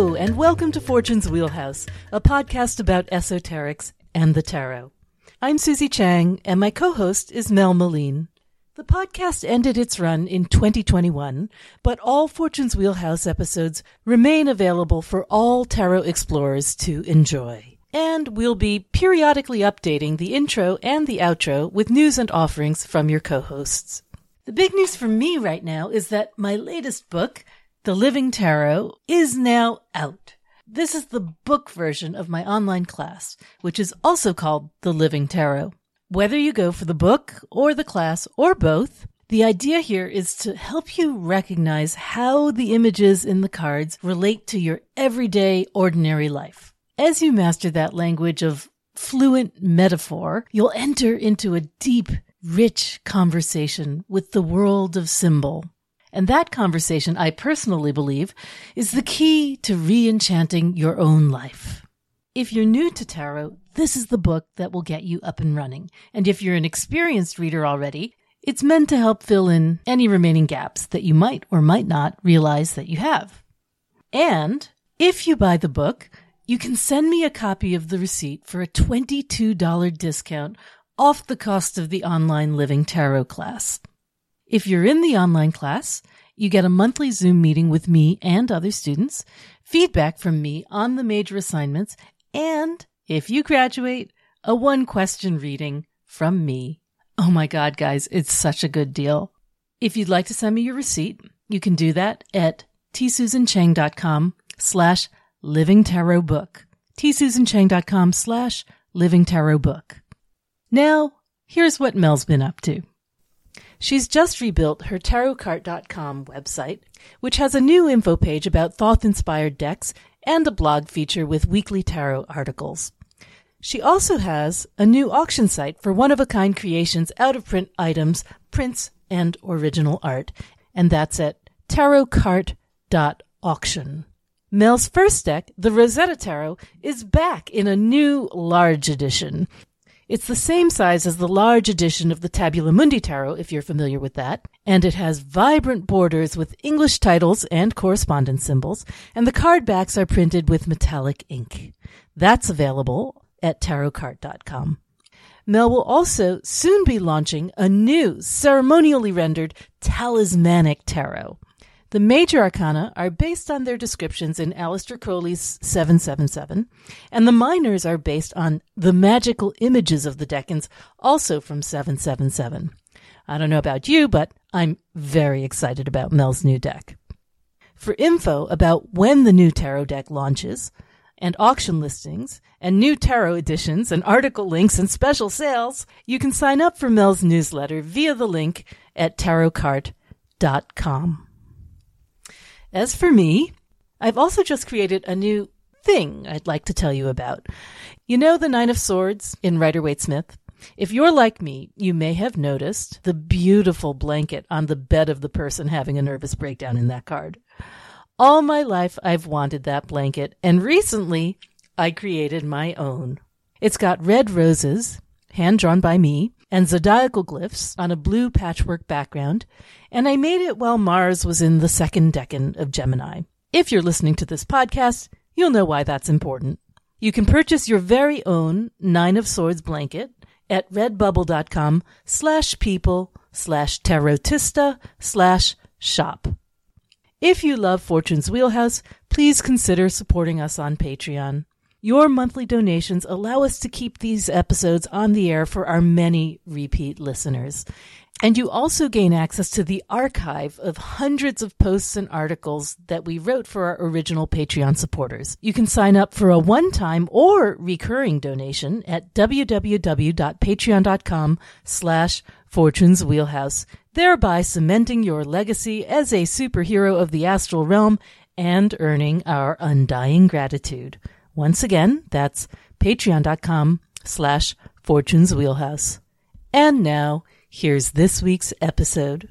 Hello, and welcome to Fortune's Wheelhouse, a podcast about esoterics and the tarot. I'm Susie Chang, and my co host is Mel Meleen. The podcast ended its run in 2021, but all Fortune's Wheelhouse episodes remain available for all tarot explorers to enjoy. And we'll be periodically updating the intro and the outro with news and offerings from your co hosts. The big news for me right now is that my latest book, The Living Tarot, is now out. This is the book version of my online class, which is also called The Living Tarot. Whether you go for the book or the class or both, the idea here is to help you recognize how the images in the cards relate to your everyday, ordinary life. As you master that language of fluent metaphor, you'll enter into a deep, rich conversation with the world of symbol. And that conversation, I personally believe, is the key to re-enchanting your own life. If you're new to tarot, this is the book that will get you up and running. And if you're an experienced reader already, it's meant to help fill in any remaining gaps that you might or might not realize that you have. And if you buy the book, you can send me a copy of the receipt for a $22 discount off the cost of the online Living Tarot class. If you're in the online class, you get a monthly Zoom meeting with me and other students, feedback from me on the major assignments, and if you graduate, a one question reading from me. Oh my God, guys, it's such a good deal. If you'd like to send me your receipt, you can do that at tsusanchang.com slash living tarot book. tsusanchang.com slash living tarot book. Now, here's what Mel's been up to. She's just rebuilt her tarotcart.com website, which has a new info page about Thoth inspired decks and a blog feature with weekly tarot articles. She also has a new auction site for one of a kind creations, out of print items, prints, and original art, and that's at tarotcart.auction. Mel's first deck, the Rosetta Tarot, is back in a new large edition. It's the same size as the large edition of the Tabula Mundi Tarot, if you're familiar with that, and it has vibrant borders with English titles and correspondence symbols, and the card backs are printed with metallic ink. That's available at tarotcart.com. Mel will also soon be launching a new ceremonially rendered talismanic tarot. The major arcana are based on their descriptions in Aleister Crowley's 777, and the minors are based on the magical images of the decans, also from 777. I don't know about you, but I'm very excited about Mel's new deck. For info about when the new tarot deck launches, and auction listings, and new tarot editions, and article links, and special sales, you can sign up for Mel's newsletter via the link at tarotcart.com. As for me, I've also just created a new thing I'd like to tell you about. You know the Nine of Swords in Rider Waite Smith? If you're like me, you may have noticed the beautiful blanket on the bed of the person having a nervous breakdown in that card. All my life, I've wanted that blanket, and recently I created my own. It's got red roses, hand drawn by me, and zodiacal glyphs on a blue patchwork background, and I made it while Mars was in the second decan of Gemini. If you're listening to this podcast, you'll know why that's important. You can purchase your very own Nine of Swords blanket at redbubble.com slash people slash tarotista slash shop. If you love Fortune's Wheelhouse, please consider supporting us on Patreon. Your monthly donations allow us to keep these episodes on the air for our many repeat listeners. And you also gain access to the archive of hundreds of posts and articles that we wrote for our original Patreon supporters. You can sign up for a one-time or recurring donation at www.patreon.com slash Fortune's Wheelhouse, thereby cementing your legacy as a superhero of the astral realm and earning our undying gratitude. Once again, that's patreon.com slash Fortune's Wheelhouse. And now, Here's this week's episode.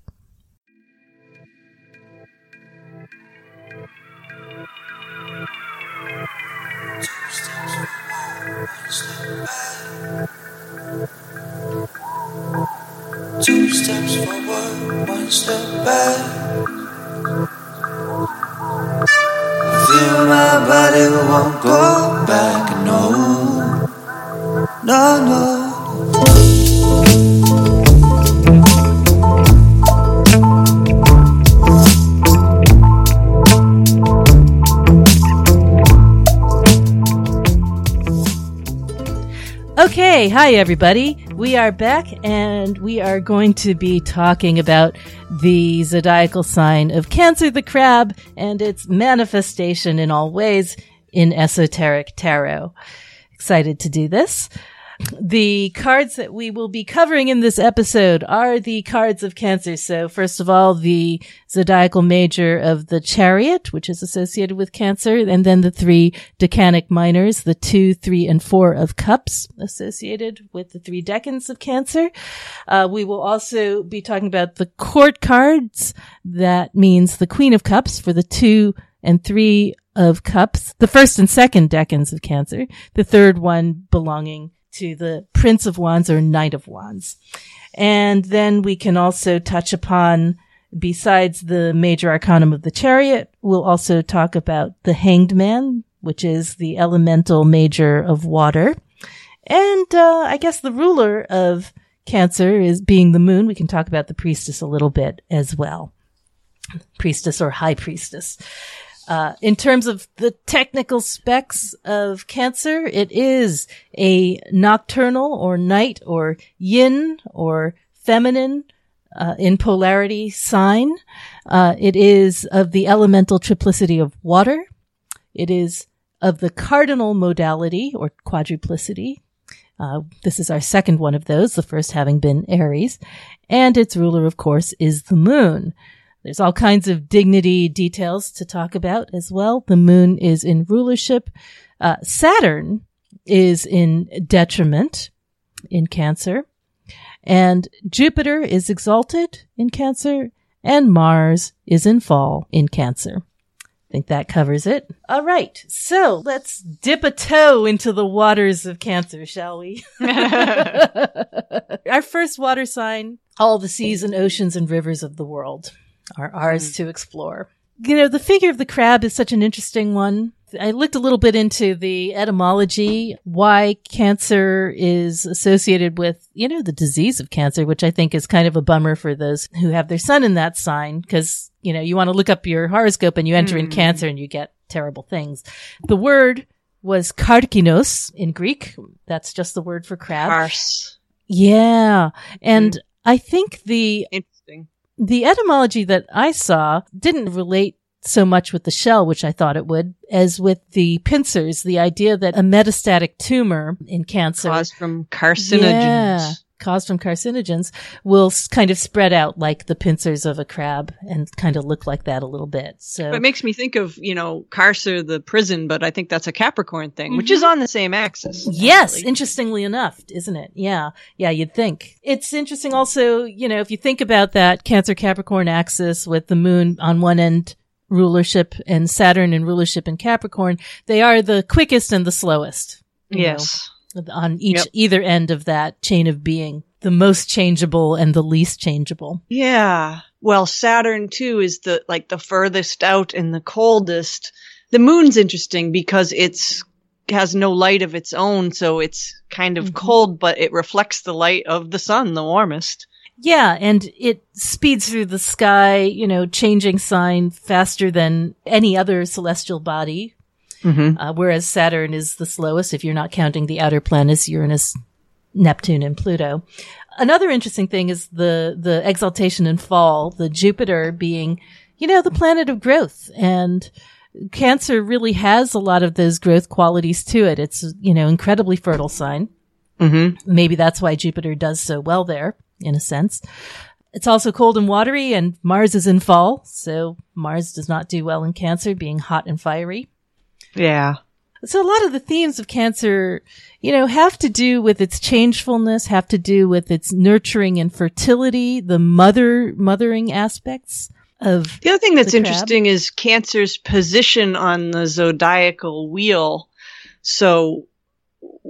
Two steps forward, one step back. Won't go back. No, no, no. Okay, hi everybody. We are back and we are going to be talking about the zodiacal sign of Cancer the Crab and its manifestation in all ways in esoteric tarot. Excited to do this. The cards that we will be covering in this episode are the cards of Cancer. So first of all, the zodiacal major of the chariot, which is associated with Cancer, and then the three decanic minors, the two, three, and four of cups associated with the three decans of Cancer. Uh, we will also be talking about the court cards. That means the queen of cups for the two and three of cups, the first and second decans of Cancer, the third one belonging to the Prince of Wands or Knight of Wands. And then we can also touch upon, besides the major arcanum of the chariot, we'll also talk about the hanged man, which is the elemental major of water. And, uh, I guess the ruler of Cancer is being the moon. We can talk about the priestess a little bit as well. Priestess or high priestess. Uh, in terms of the technical specs of Cancer, it is a nocturnal or night or yin or feminine uh, in polarity sign. Uh, it is of the elemental triplicity of water. It is of the cardinal modality or quadruplicity. Uh, this is our second one of those, the first having been Aries. And its ruler, of course, is the moon. There's all kinds of dignity details to talk about as well. The moon is in rulership. Uh, Saturn is in detriment in Cancer. And Jupiter is exalted in Cancer. And Mars is in fall in Cancer. I think that covers it. All right. So let's dip a toe into the waters of Cancer, shall we? Our first water sign, all the seas and oceans and rivers of the world are ours mm. to explore. You know, the figure of the crab is such an interesting one. I looked a little bit into the etymology, why cancer is associated with, you know, the disease of cancer, which I think is kind of a bummer for those who have their sun in that sign. Cause, you know, you want to look up your horoscope and you enter in mm. cancer and you get terrible things. The word was karkinos in Greek. That's just the word for crab. Farce. Yeah. And mm. I think the Interesting. The etymology that I saw didn't relate so much with the shell, which I thought it would, as with the pincers, the idea that a metastatic tumor in cancer Caused from carcinogens. Yeah, caused from carcinogens will kind of spread out like the pincers of a crab and kind of look like that a little bit. So it makes me think of, you know, Carcer, the prison, but I think that's a Capricorn thing, which is mm-hmm. on the same axis. Yes, actually. interestingly enough, isn't it? Yeah. Yeah, you'd think. It's interesting also, you know, if you think about that Cancer Capricorn axis with the moon on one end rulership and Saturn and rulership in Capricorn, they are the quickest and the slowest. Yes. know, on each, Yep. either end of that chain of being. The most changeable and the least changeable. Yeah. Well, Saturn too is the, like the furthest out and the coldest. The moon's interesting because it's, has no light of its own, so it's kind of Mhm. cold, but it reflects the light of the sun, the warmest. Yeah, and it speeds through the sky, you know, changing sign faster than any other celestial body. Mm-hmm. Uh, whereas Saturn is the slowest if you're not counting the outer planets, Uranus, Neptune, and Pluto. Another interesting thing is the, the exaltation and fall, the Jupiter being, you know, the planet of growth and Cancer really has a lot of those growth qualities to it. It's, you know, incredibly fertile sign. Mm-hmm. Maybe that's why Jupiter does so well there, in a sense. It's also cold and watery, and Mars is in fall, so Mars does not do well in Cancer, being hot and fiery. Yeah. So a lot of the themes of Cancer, you know, have to do with its changefulness, have to do with its nurturing and fertility, the mother, mothering aspects of, The other thing that's interesting is Cancer's position on the zodiacal wheel. So,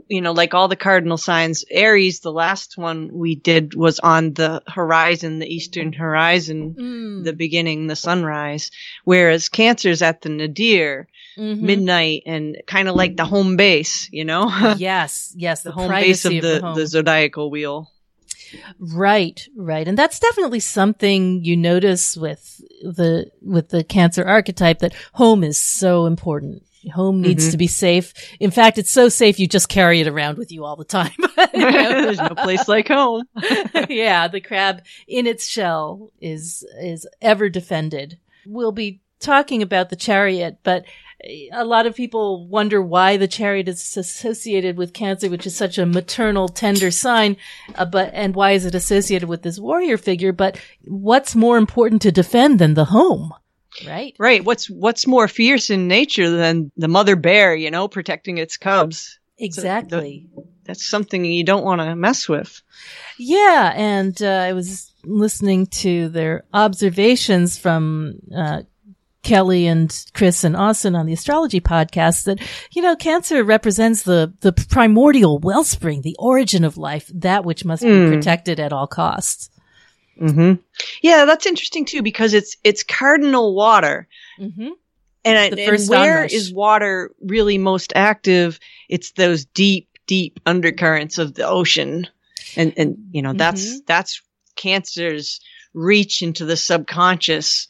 you know, like all the cardinal signs, Aries, the last one we did was on the horizon, the eastern horizon, Mm. the beginning, the sunrise, whereas Cancer's at the nadir. Mhm. midnight and kind of like the home base, you know? yes, yes, the the, home base of the, home. the zodiacal wheel. Right, right. And that's definitely something you notice with the with the cancer archetype that home is so important. Home needs Mhm. to be safe. In fact, it's so safe you just carry it around with you all the time. There's no place like home. yeah, the crab in its shell is is ever defended. We'll be talking about the chariot, but a lot of people wonder why the chariot is associated with cancer, which is such a maternal, tender sign. Uh, but and why is it associated with this warrior figure? But what's more important to defend than the home, right? Right. What's what's more fierce in nature than the mother bear, you know, protecting its cubs? Exactly. That's something you don't want to mess with. Yeah, and uh, I was listening to their observations from uh, Kelly and Chris and Austin on the astrology podcast that you know cancer represents the the primordial wellspring, the origin of life, that which must be Hmm. protected at all costs. hmm Yeah, that's interesting too because it's it's cardinal water. Mm-hmm. And, I- The and first where onrush. is water really most active? It's those deep, deep undercurrents of the ocean. And, and, you know, that's, Mm-hmm. that's cancer's reach into the subconscious,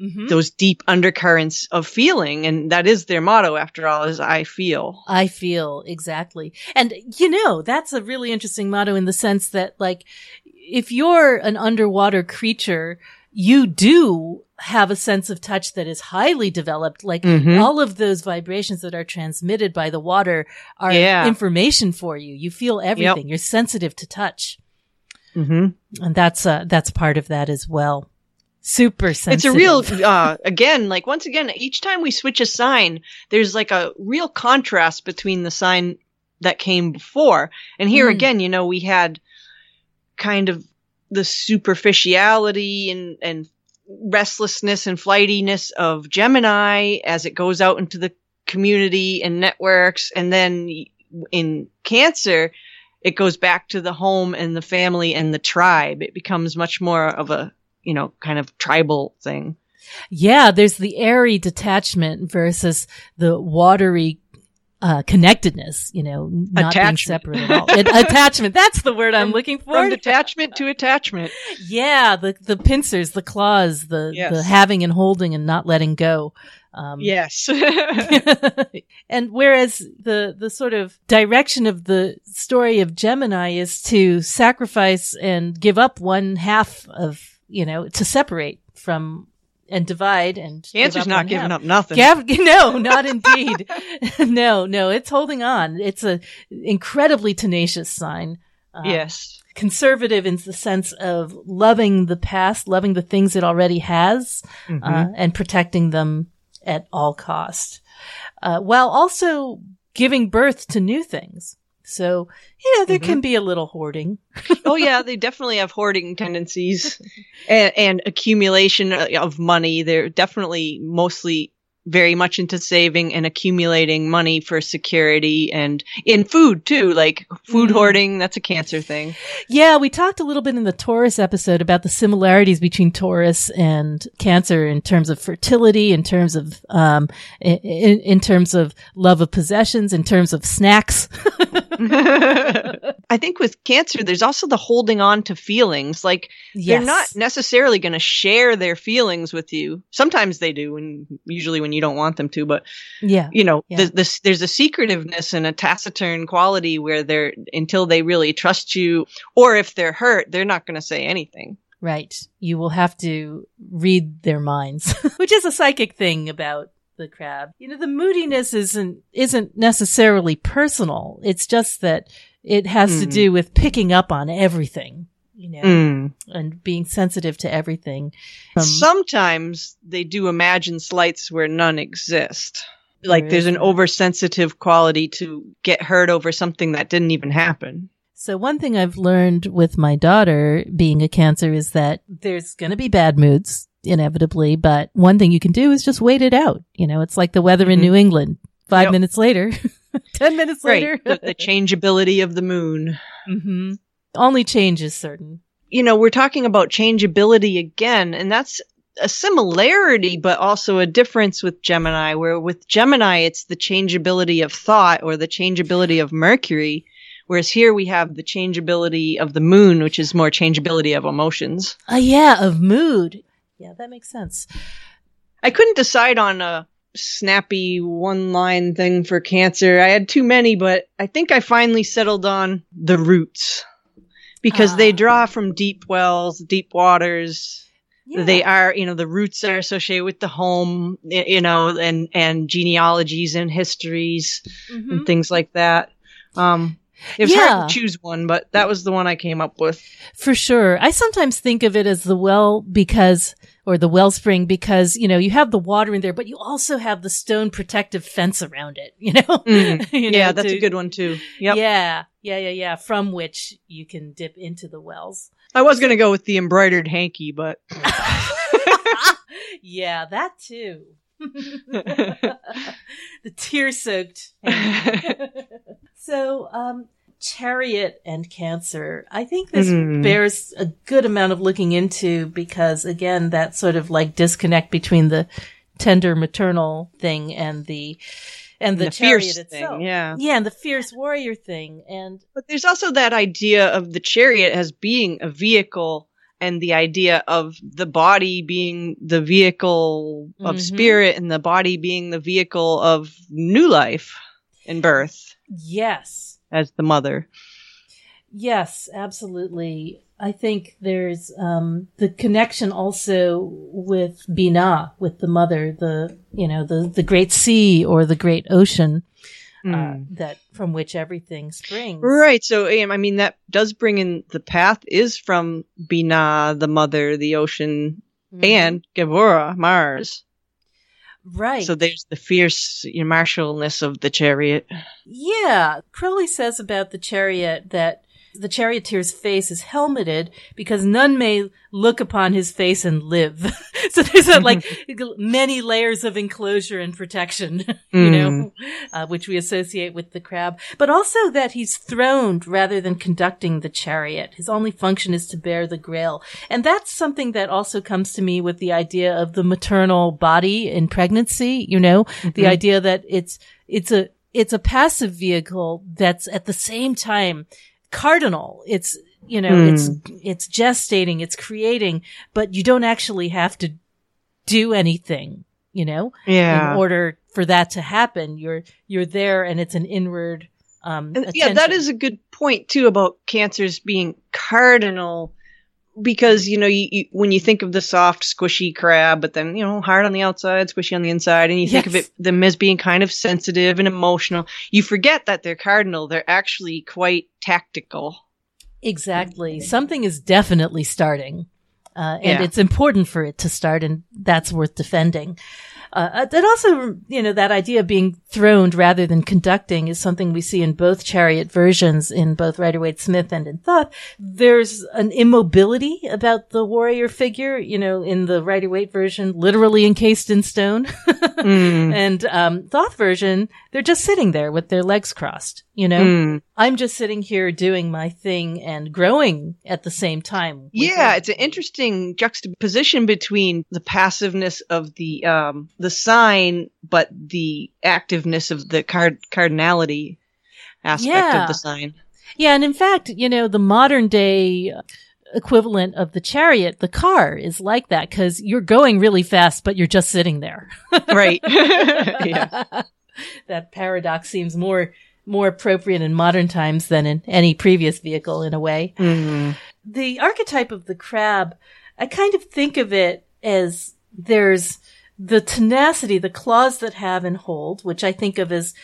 Mm-hmm. those deep undercurrents of feeling. And that is their motto after all is I feel. I feel exactly. And you know, that's a really interesting motto in the sense that like, if you're an underwater creature, you do have a sense of touch that is highly developed. Like Mhm. all of those vibrations that are transmitted by the water are Yeah. information for you. You feel everything. You're sensitive to touch. hmm And that's, uh, that's part of that as well. Super sensitive. It's a real, uh, again, like once again, each time we switch a sign, there's like a real contrast between the sign that came before. And here Mm. again, you know, we had kind of the superficiality and, and restlessness and flightiness of Gemini as it goes out into the community and networks. And then in Cancer, it goes back to the home and the family and the tribe. It becomes much more of a, you know, kind of tribal thing. Yeah, there's the airy detachment versus the watery uh, connectedness, you know, not being separate at all. It- attachment. That's the word I'm From- looking for. From detachment to attachment. yeah, the the pincers, the claws, the Yes. the having and holding and not letting go. Um, Yes. and whereas the the sort of direction of the story of Gemini is to sacrifice and give up one half of you know to separate from and divide and Cancer's up not giving half. up nothing. Gav- no, not indeed. no, no, it's holding on. It's a incredibly tenacious sign. Uh, yes. Conservative in the sense of loving the past, loving the things it already has, Mhm. uh, and protecting them at all cost, uh, while also giving birth to new things. So, you know, there Mhm. can be a little hoarding. oh yeah, they definitely have hoarding tendencies and, and accumulation of money. They're definitely mostly very much into saving and accumulating money for security and in food too, like food Mhm. hoarding. That's a cancer thing. Yeah, we talked a little bit in the Taurus episode about the similarities between Taurus and Cancer in terms of fertility, in terms of um, in, in terms of love of possessions, in terms of snacks. I think with cancer, there's also the holding on to feelings. Like yes. they're not necessarily going to share their feelings with you. Sometimes they do, and usually when you don't want them to. But Yeah. you know, Yeah. the, this, there's a secretiveness and a taciturn quality where they're until they really trust you, or if they're hurt, they're not going to say anything. Right. You will have to read their minds, which is a psychic thing about the crab. You know, the moodiness isn't, isn't necessarily personal. It's just that it has to Mm. do with picking up on everything, you know, Mm. and being sensitive to everything. Um, Sometimes they do imagine slights where none exist. Like There there's an oversensitive quality to get hurt over something that didn't even happen. So one thing I've learned with my daughter being a cancer is that there's going to be bad moods inevitably, but one thing you can do is just wait it out. You know, it's like the weather in Mhm. New England. Five Yep. minutes later, ten minutes later, Right. the, the changeability of the moon. hmm only change is certain. you know, we're talking about changeability again, and that's a similarity, but also a difference with Gemini, where with Gemini, it's the changeability of thought or the changeability of Mercury. Whereas here we have the changeability of the moon, which is more changeability of emotions. Uh, yeah, of mood. Yeah, that makes sense. I couldn't decide on a snappy one line thing for cancer. I had too many, but I think I finally settled on the roots because they Ah. draw from deep wells, deep waters. Yeah. They are, you know, the roots are associated with the home, you know, and, and genealogies and histories Mhm. and things like that. Um, it was Yeah. hard to choose one, but that was the one I came up with. For sure. I sometimes think of it as the well because, or the wellspring because, you know, you have the water in there, but you also have the stone protective fence around it, you know? Mm. You know, yeah, that's to- a good one too. Yep. Yeah. Yeah. Yeah. Yeah. From which you can dip into the wells. I was going to go with the embroidered hanky, but yeah, that too. the tear soaked. so, um, chariot and cancer. I think this Mhm. bears a good amount of looking into because again, that sort of like disconnect between the tender maternal thing and the, and the, the chariot fierce itself. thing. Yeah. Yeah, and the fierce warrior thing. And But there's also that idea of the chariot as being a vehicle and the idea of the body being the vehicle of Mhm. spirit and the body being the vehicle of new life and birth yes, as the mother. Yes, absolutely. I think there's um, the connection also with Binah, with the mother, the you know the the great sea or the great ocean uh, Mm. that from which everything springs. Right. So, I mean, that does bring in the path is from Binah, the mother, the ocean, Mhm. and Gevurah, Mars. right. So there's the fierce you know, martialness of the chariot. Yeah, Crowley says about the chariot that the charioteer's face is helmeted because none may look upon his face and live. so there's like many layers of enclosure and protection, you know, uh, which we associate with the crab, but also that he's throned rather than conducting the chariot. His only function is to bear the grail. And that's something that also comes to me with the idea of the maternal body in pregnancy, you know, the Mhm. idea that it's, it's a, it's a passive vehicle that's at the same time cardinal. It's, you know, it's, it's gestating, it's creating, but you don't actually have to do anything, you know, Yeah. in order for that to happen. You're, you're there and it's an inward, um, And, yeah, that is a good point too about cancers being cardinal because you know you, you, when you think of the soft squishy crab but then you know hard on the outside squishy on the inside and you think of it them as being kind of sensitive and emotional you forget that they're cardinal they're actually quite tactical Exactly. Something is definitely starting. Uh, and Yeah. it's important for it to start and that's worth defending. Uh, that also, you know, that idea of being throned rather than conducting is something we see in both chariot versions in both Rider Waite Smith and in Thoth. There's an immobility about the warrior figure, you know, in the Rider Waite version, literally encased in stone. Mm, and, um, Thoth version, they're just sitting there with their legs crossed, you know? mm. I'm just sitting here doing my thing and growing at the same time. yeah it's an interesting juxtaposition between the passiveness of the um the sign but the activeness of the card cardinality aspect Yeah. of the sign Yeah, and in fact, you know, the modern day equivalent of the chariot, the car, is like that because you're going really fast, but you're just sitting there. right yeah that paradox seems more more appropriate in modern times than in any previous vehicle in a way. Mhm. the archetype of the crab, I kind of think of it as there's the tenacity, the claws that have and hold, which I think of as,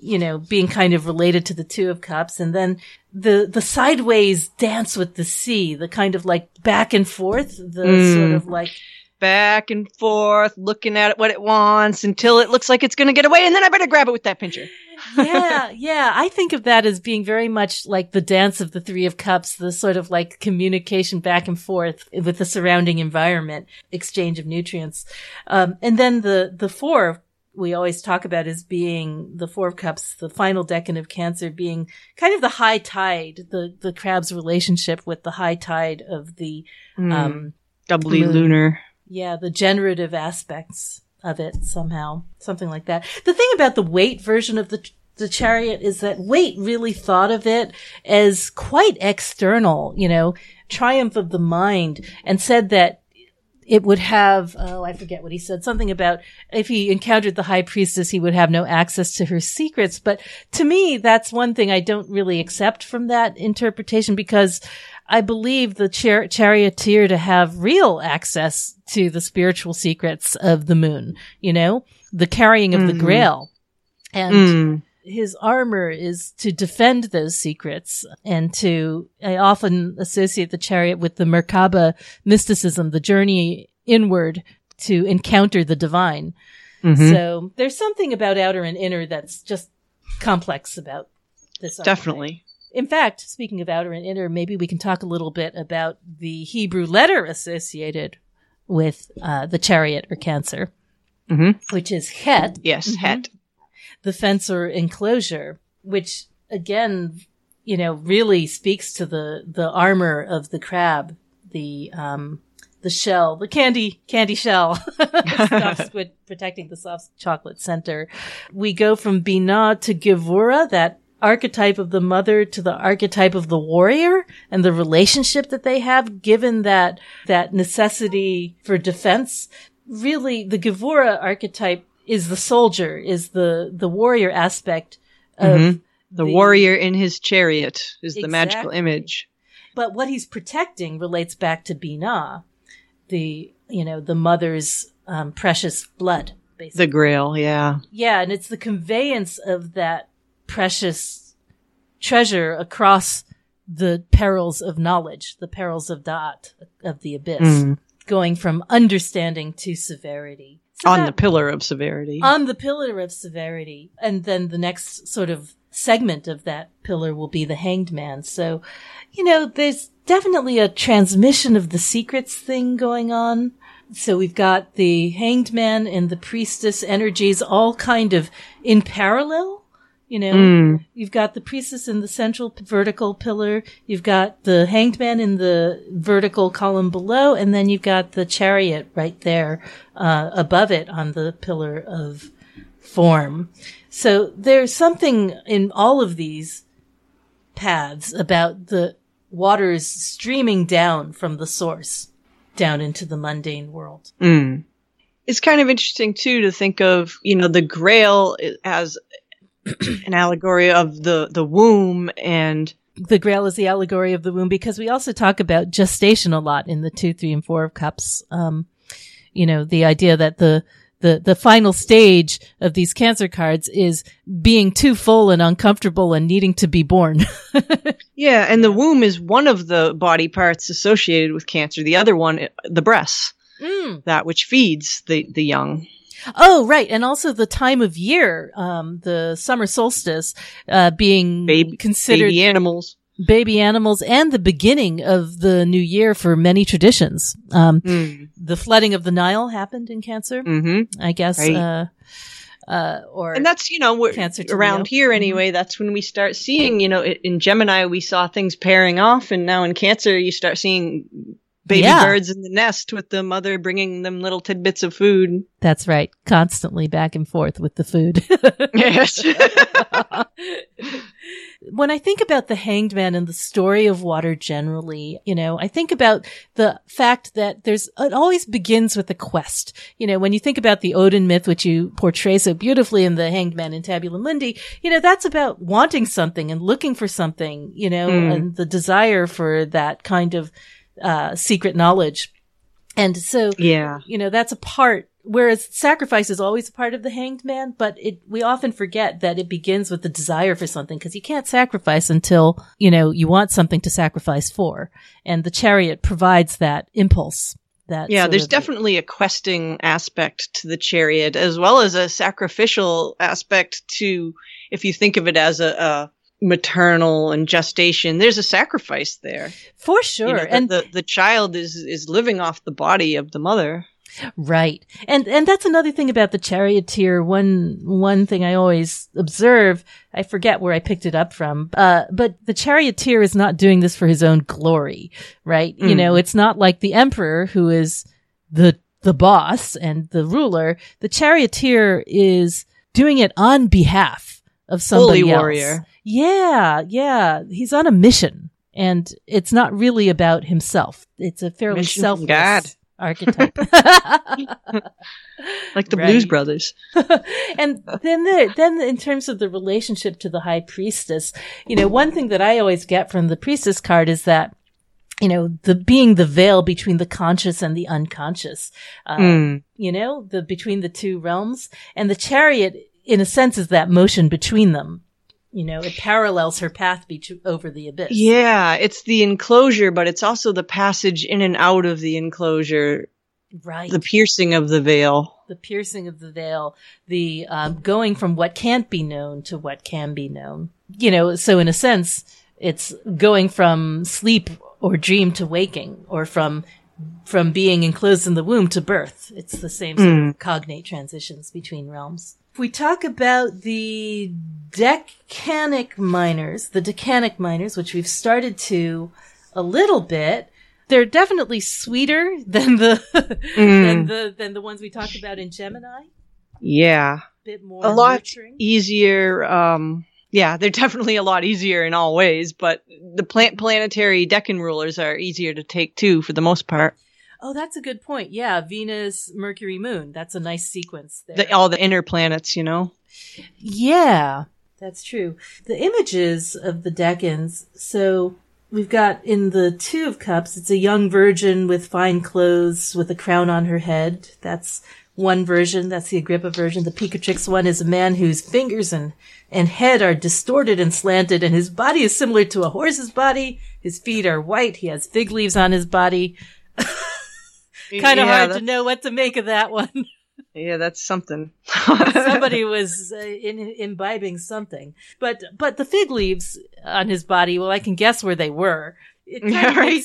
you know, being kind of related to the two of cups. And then the, the sideways dance with the sea, the kind of like back and forth, the Mm. sort of like, back and forth looking at it what it wants until it looks like it's going to get away and then i better grab it with that pincher yeah, yeah. I think of that as being very much like the dance of the Three of Cups, the sort of like communication back and forth with the surrounding environment, exchange of nutrients. Um, and then the, the four we always talk about as being the Four of Cups, the final decan of Cancer being kind of the high tide, the, the crab's relationship with the high tide of the, Mm. um, doubly lunar Yeah, the generative aspects of it somehow, something like that. The thing about the Waite version of the the chariot is that Waite really thought of it as quite external, you know, triumph of the mind, and said that it would have, oh, I forget what he said, something about if he encountered the high priestess, he would have no access to her secrets. But to me, that's one thing I don't really accept from that interpretation because I believe the char- charioteer to have real access to the spiritual secrets of the moon, you know, the carrying of the Mm. grail. And Mm. his armor is to defend those secrets and to I often associate the chariot with the Merkaba mysticism, the journey inward to encounter the divine. Mhm. So there's something about outer and inner that's just complex about this. Definitely. In fact, speaking of outer and inner, maybe we can talk a little bit about the Hebrew letter associated with uh, the chariot or cancer, Mhm. which is het Yes, Mhm. het. the fence or enclosure, which again, you know, really speaks to the, the armor of the crab, the, um, the shell, the candy, candy shell, soft squid protecting the soft chocolate center. We go from Binah to Gevurah, that archetype of the mother to the archetype of the warrior and the relationship that they have given that, that necessity for defense. Really, the Gevurah archetype is the soldier, is the, the warrior aspect of Mhm. The, warrior in his chariot is the magical image. But what he's protecting relates back to Binah, the, you know, the mother's, um, precious blood, basically. The grail, yeah. Yeah, and it's the conveyance of that precious treasure across the perils of knowledge, the perils of Da'at, of the abyss, Mm. going from understanding to severity. So On that- the pillar of severity. on the pillar of severity. And then the next sort of segment of that pillar will be the hanged man. So, you know, there's definitely a transmission of the secrets thing going on. So we've got the hanged man and the priestess energies all kind of in parallel. You know, Mm. you've got the priestess in the central vertical pillar. You've got the hanged man in the vertical column below. And then you've got the chariot right there, uh, above it on the pillar of form. So there's something in all of these paths about the waters streaming down from the source down into the mundane world. Mm. It's kind of interesting too to think of, you know, the grail as an allegory of the, the womb and the grail is the allegory of the womb because we also talk about gestation a lot in the two, three, and four of cups. Um, you know, the idea that the, the, the final stage of these cancer cards is being too full and uncomfortable and needing to be born. yeah, and the womb is one of the body parts associated with cancer. The other one, the breasts, Mm. that which feeds the, the young. Oh, right. And also the time of year, um, the summer solstice, uh, being Baby- considered Baby animals. baby animals and the beginning of the new year for many traditions. Um, Mm. the flooding of the Nile happened in Cancer, hmm I guess, Right. uh, uh, or And that's, you know, we're, around Leo. here anyway, that's when we start seeing, you know, in Gemini, we saw things pairing off, and now in Cancer, you start seeing baby Yeah. birds in the nest with the mother bringing them little tidbits of food. that's right, constantly back and forth with the food. Yes. when I think about the hanged man and the story of water generally, you know, I think about the fact that there's, it always begins with a quest. You know, when you think about the Odin myth, which you portray so beautifully in the hanged man in Tabula Mundi, you know, that's about wanting something and looking for something, you know, Mm. and the desire for that kind of, uh, secret knowledge. And so, yeah. you know, that's a part, whereas sacrifice is always a part of the hanged man, but it, we often forget that it begins with the desire for something because you can't sacrifice until, you know, you want something to sacrifice for. And the chariot provides that impulse. That Yeah, there's definitely a questing aspect to the chariot as well as a sacrificial aspect to, if you think of it as a, a maternal and gestation, there's a sacrifice there. for You sure. know, the, and the, the child is, is living off the body of the mother. Right. And, and that's another thing about the charioteer. One, one thing I always observe, I forget where I picked it up from, uh, but the charioteer is not doing this for his own glory, right? You Mm. know, it's not like the emperor who is the the boss and the ruler, the charioteer is doing it on behalf of somebody Holy else. warrior. Yeah, yeah. He's on a mission and it's not really about himself. It's a fairly Mission selfless God. archetype. Like the Right. Blues Brothers. and then the, then in terms of the relationship to the high priestess, you know, one thing that I always get from the priestess card is that you know, the being the veil between the conscious and the unconscious, uh, Mm. you know, the between the two realms, and the chariot, in a sense, is that motion between them. You know, it parallels her path be- over the abyss. Yeah, it's the enclosure, but it's also the passage in and out of the enclosure, right. the piercing of the veil. the piercing of the veil, the um, going from what can't be known to what can be known. You know, so in a sense, it's going from sleep or dream to waking, or from from being enclosed in the womb to birth. It's the same sort of cognate transitions between realms. If we talk about the decanic minors, the decanic minors, which we've started to a little bit, they're definitely sweeter than the than the than the ones we talked about in Gemini. Yeah. bit more A lot nurturing. easier. Um, yeah, they're definitely a lot easier in all ways, but the plant planetary decan rulers are easier to take too, for the most part. Oh, that's a good point. Yeah, Venus, Mercury, Moon. That's a nice sequence there. The, all the inner planets, you know? Yeah, that's true. The images of the decans. So we've got in the Two of Cups, it's a young virgin with fine clothes with a crown on her head. That's one version. That's the Agrippa version. The Picatrix one is a man whose fingers and, and head are distorted and slanted and his body is similar to a horse's body. His feet are white. He has fig leaves on his body. Kind of Yeah, hard to know what to make of that one. Yeah, that's something. somebody was uh, in, imbibing something. But but the fig leaves on his body, well, I can guess where they were. It Yeah, right.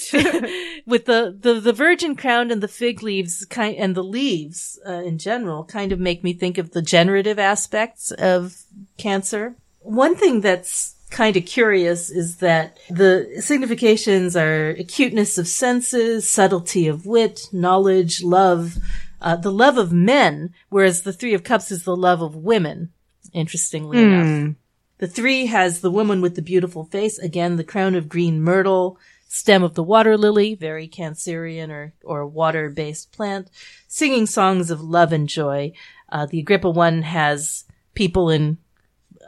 with the, the the virgin crown and the fig leaves, kind and the leaves uh, in general, kind of make me think of the generative aspects of cancer. One thing that's kind of curious is that the significations are acuteness of senses, subtlety of wit, knowledge, love, uh, the love of men, whereas the Three of Cups is the love of women, interestingly enough. Hmm. The three has the woman with the beautiful face, again, the crown of green myrtle, stem of the water lily, very Cancerian or, or water based plant, singing songs of love and joy. Uh, the Agrippa one has people in